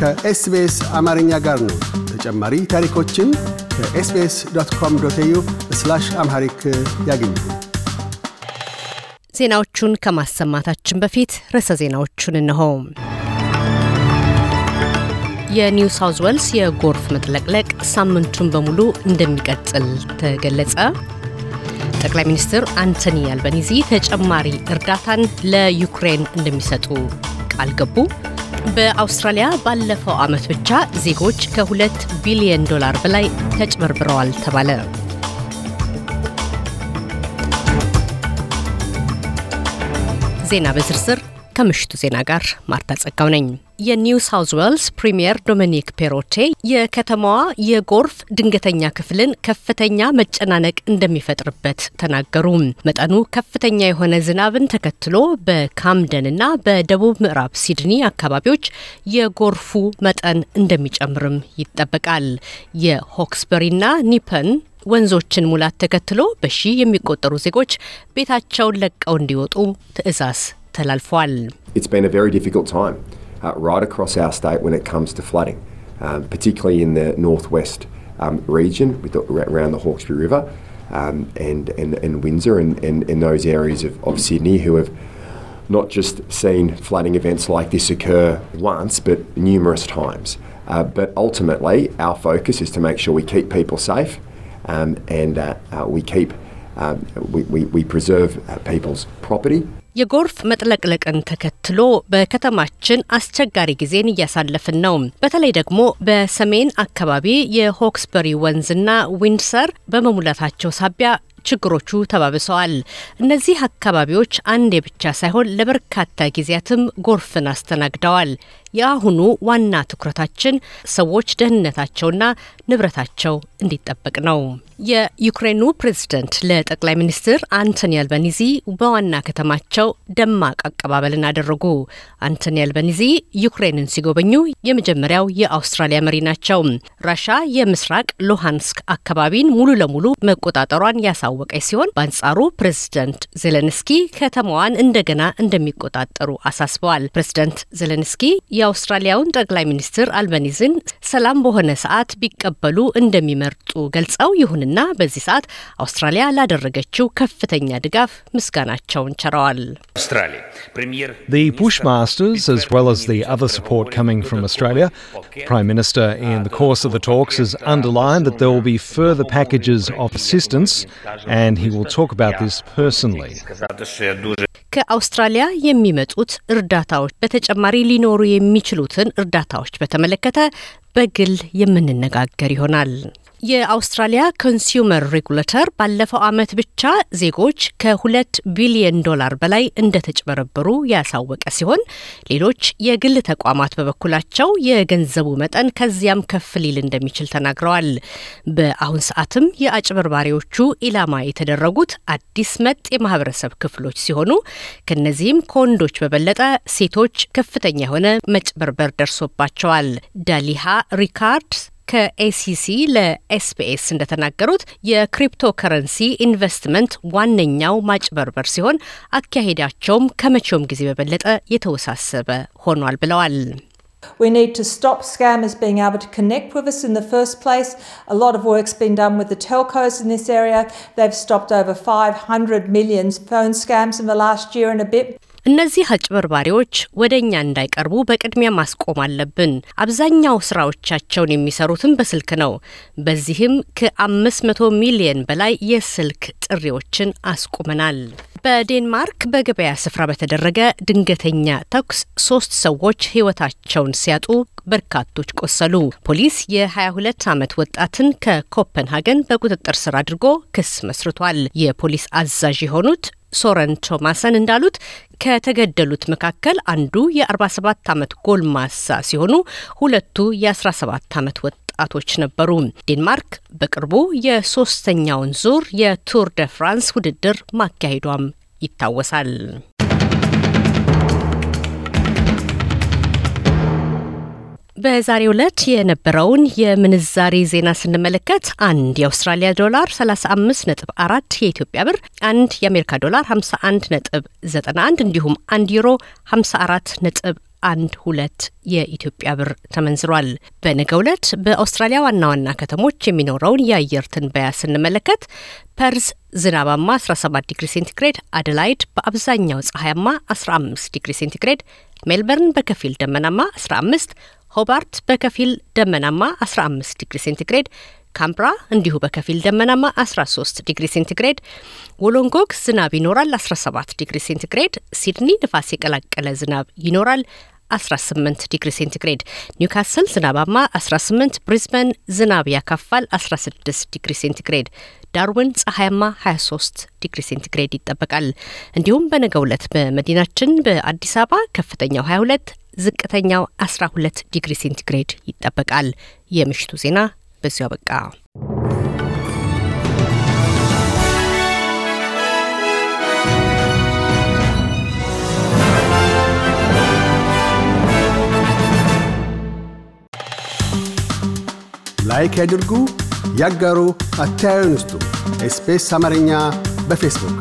ከ SBS አማርኛ ጋር ነው። ተጨማሪ ታሪኮችን ከ SBS dot com dot au Amharic ያግኙ። ዜናዎቹን ከማሰማታችን በፊት ርዕሰ ዜናዎቹን እነሆ። የኒው ሳውዝ ዌልስ የጎርፍ መጥለቅለቅ ሳምንቱን በሙሉ እንደሚቀጥል ተገለጸ። ጠቅላይ ሚኒስትር አንቶኒ አልበኒዚ ተጨማሪ እርዳታን ለዩክሬን እንደሚሰጡ ቃል ገቡ። በአውስትራሊያ ባለፈው ዓመት ብቻ ዜጎች ከሁለት ቢሊዮን ዶላር በላይ ተጭበርብረዋል ተባለ። ዜና በዝርዝር ከምሽቱ ዜና ጋር ማርታ ጸጋው ነኝ። የኒው ሳውዝ ዌልስ ፕሪምየር ዶሚኒክ ፔሮቴት የከተማዋ የጎርፍ ድንገተኛ ክፍልን ከፍተኛ መጨናነቅ እንደሚፈጥርበት ተናገሩ። መጠኑ ከፍተኛ የሆነ ዝናብን ተከትሎ በካምደንና በደቡብ ምዕራብ ሲድኒ አካባቢዎች የጎርፉ መጠን እንደሚጨምርም ይጠበቃል። የሆክስበሪና ኒፐን ወንዞችን ሙላት ተከትሎ በሺህ የሚቆጠሩ ዜጎች ቤታቸውን ለቀው እንዲወጡ ትዕዛዝ ተላልፏል። Uh, right across our state when it comes to flooding, um, particularly in the northwest um, region the, around the Hawkesbury River um, and, and, and Windsor and, and, and those areas of, of Sydney who have not just seen flooding events like this occur once but numerous times. Uh, but ultimately, our focus is to make sure we keep people safe um, and uh, uh, we keep um, we, we, we preserve uh, people's property. የጎርፍ መጥለቅለቅን ተከትሎ በከተማችን አስቸጋሪ ጊዜን እያሳለፍን ነው። በተለይ ደግሞ በሰሜን አካባቢ የሆክስበሪ ወንዝና ዊንድሰር በመሙላታቸው ሳቢያ ችግሮቹ ተባብሰዋል። እነዚህ አካባቢዎች አንዴ ብቻ ሳይሆን ለበርካታ ጊዜያትም ጎርፍን አስተናግደዋል። የአሁኑ ዋና ትኩረታችን ሰዎች ደህንነታቸውና ንብረታቸው እንዲጠበቅ ነው። የዩክሬኑ ፕሬዝደንት ለጠቅላይ ሚኒስትር አንቶኒ አልበኒዚ በዋና ከተማቸው ደማቅ አቀባበልን አደረጉ። አንቶኒ አልበኒዚ ዩክሬንን ሲጎበኙ የመጀመሪያው የአውስትራሊያ መሪ ናቸው። ራሻ የምስራቅ ሉሃንስክ አካባቢን ሙሉ ለሙሉ መቆጣጠሯን ያሳወቀች ሲሆን በአንጻሩ ፕሬዝደንት ዜሌንስኪ ከተማዋን እንደገና እንደሚቆጣጠሩ አሳስበዋል። ፕሬዝደንት ዜሌንስኪ የአውስትራሊያውን ጠቅላይ ሚኒስትር አልበኒዝን ሰላም በሆነ ሰዓት ቢቀበሉ እንደሚመርጡ ገልጸው ይሁንና በዚህ ሰዓት አውስትራሊያ ላደረገችው ከፍተኛ ድጋፍ ምስጋናቸውን ቸረዋል። The Bushmasters, as well as the other support coming from Australia, Prime Minister, in the course of the talks, has underlined that there will be further packages of assistance, and he will talk about this personally. ከአውስትራሊያ የሚመጡት እርዳታዎች በተጨማሪ ሊኖሩ የሚችሉትን እርዳታዎች በተመለከተ በግል የምንነጋገር ይሆናል። የአውስትራሊያ ኮንሱመር ሬጉሌተር ባለፈው ዓመት ብቻ ዜጎች ከሁለት ቢሊዮን ዶላር በላይ እንደተጭበረበሩ ያሳወቀ ሲሆን ሌሎች የግል ተቋማት በበኩላቸው የገንዘቡ መጠን ከዚያም ከፍ ሊል እንደሚችል ተናግረዋል። በአሁን ሰዓትም የአጭበርባሪዎቹ ኢላማ የተደረጉት አዲስ መጤ የማህበረሰብ ክፍሎች ሲሆኑ ከነዚህም ከወንዶች በበለጠ ሴቶች ከፍተኛ የሆነ መጭበርበር ደርሶባቸዋል። ዴሊያ ሪካርድ ከኤሲሲ ለኤስቢኤስ እንደተናገሩት የክሪፕቶ ከረንሲ ኢንቨስትመንት ዋነኛው ማጭበርበር ሲሆን አካሄዳቸውም ከመቼውም ጊዜ በበለጠ የተወሳሰበ ሆኗል ብለዋል። We need to stop scammers being able to connect with us in the first place. A lot of work's been done with the telcos in this area. They've stopped over 500 million phone scams in the last year and a bit. እነዚህ አጭበርባሪዎች ወደ እኛ እንዳይቀርቡ በቅድሚያ ማስቆም አለብን። አብዛኛው ስራዎቻቸውን የሚሰሩትም በስልክ ነው። በዚህም ከአምስት መቶ ሚሊየን በላይ የስልክ ጥሪዎችን አስቁመናል። በዴንማርክ በገበያ ስፍራ በተደረገ ድንገተኛ ተኩስ ሶስት ሰዎች ሕይወታቸውን ሲያጡ በርካቶች ቆሰሉ። ፖሊስ የ22 ዓመት ወጣትን ከኮፐንሃገን በቁጥጥር ስር አድርጎ ክስ መስርቷል። የፖሊስ አዛዥ የሆኑት ሶረን ቶማሰን እንዳሉት ከተገደሉት መካከል አንዱ የ47 ዓመት ጎልማሳ ሲሆኑ ሁለቱ የ17 ዓመት ወጣቶች ነበሩ። ዴንማርክ በቅርቡ የሶስተኛውን ዙር የቱር ደ ፍራንስ ውድድር ማካሄዷም ይታወሳል። በዛሬው ዕለት የነበረውን የምንዛሬ ዜና ስንመለከት አንድ የአውስትራሊያ ዶላር 35 ነጥብ አራት የኢትዮጵያ ብር፣ አንድ የአሜሪካ ዶላር 51 ነጥብ 91 እንዲሁም አንድ ዩሮ 54 ነጥብ አንድ ሁለት የኢትዮጵያ ብር ተመንዝሯል። በነገው ዕለት በአውስትራሊያ ዋና ዋና ከተሞች የሚኖረውን የአየር ትንበያ ስንመለከት ፐርዝ ዝናባማ 17 ዲግሪ ሴንቲግሬድ፣ አደላይድ በአብዛኛው ፀሐያማ 15 ዲግሪ ሴንቲግሬድ፣ ሜልበርን በከፊል ደመናማ 15፣ ሆባርት በከፊል ደመናማ 15 ዲግሪ ሴንቲግሬድ ካንብራ እንዲሁ በከፊል ደመናማ 13 ዲግሪ ሴንቲግሬድ፣ ወሎንጎንግ ዝናብ ይኖራል 17 ዲግሪ ሴንቲግሬድ፣ ሲድኒ ንፋስ የቀላቀለ ዝናብ ይኖራል 18 ዲግሪ ሴንቲግሬድ፣ ኒውካስል ዝናባማ 18፣ ብሪዝበን ዝናብ ያካፋል 16 ዲግሪ ሴንቲግሬድ፣ ዳርዊን ፀሐያማ 23 ዲግሪ ሴንቲግሬድ ይጠበቃል። እንዲሁም በነገው ዕለት በመዲናችን በአዲስ አበባ ከፍተኛው 22 ዝቅተኛው 12 ዲግሪ ሴንቲግሬድ ይጠበቃል። የምሽቱ ዜና በዚሁ አበቃ። like ያድርጉ፣ ያጋሩ፣ አስተያየትዎን ይስጡ። SBS አማርኛ በፌስቡክ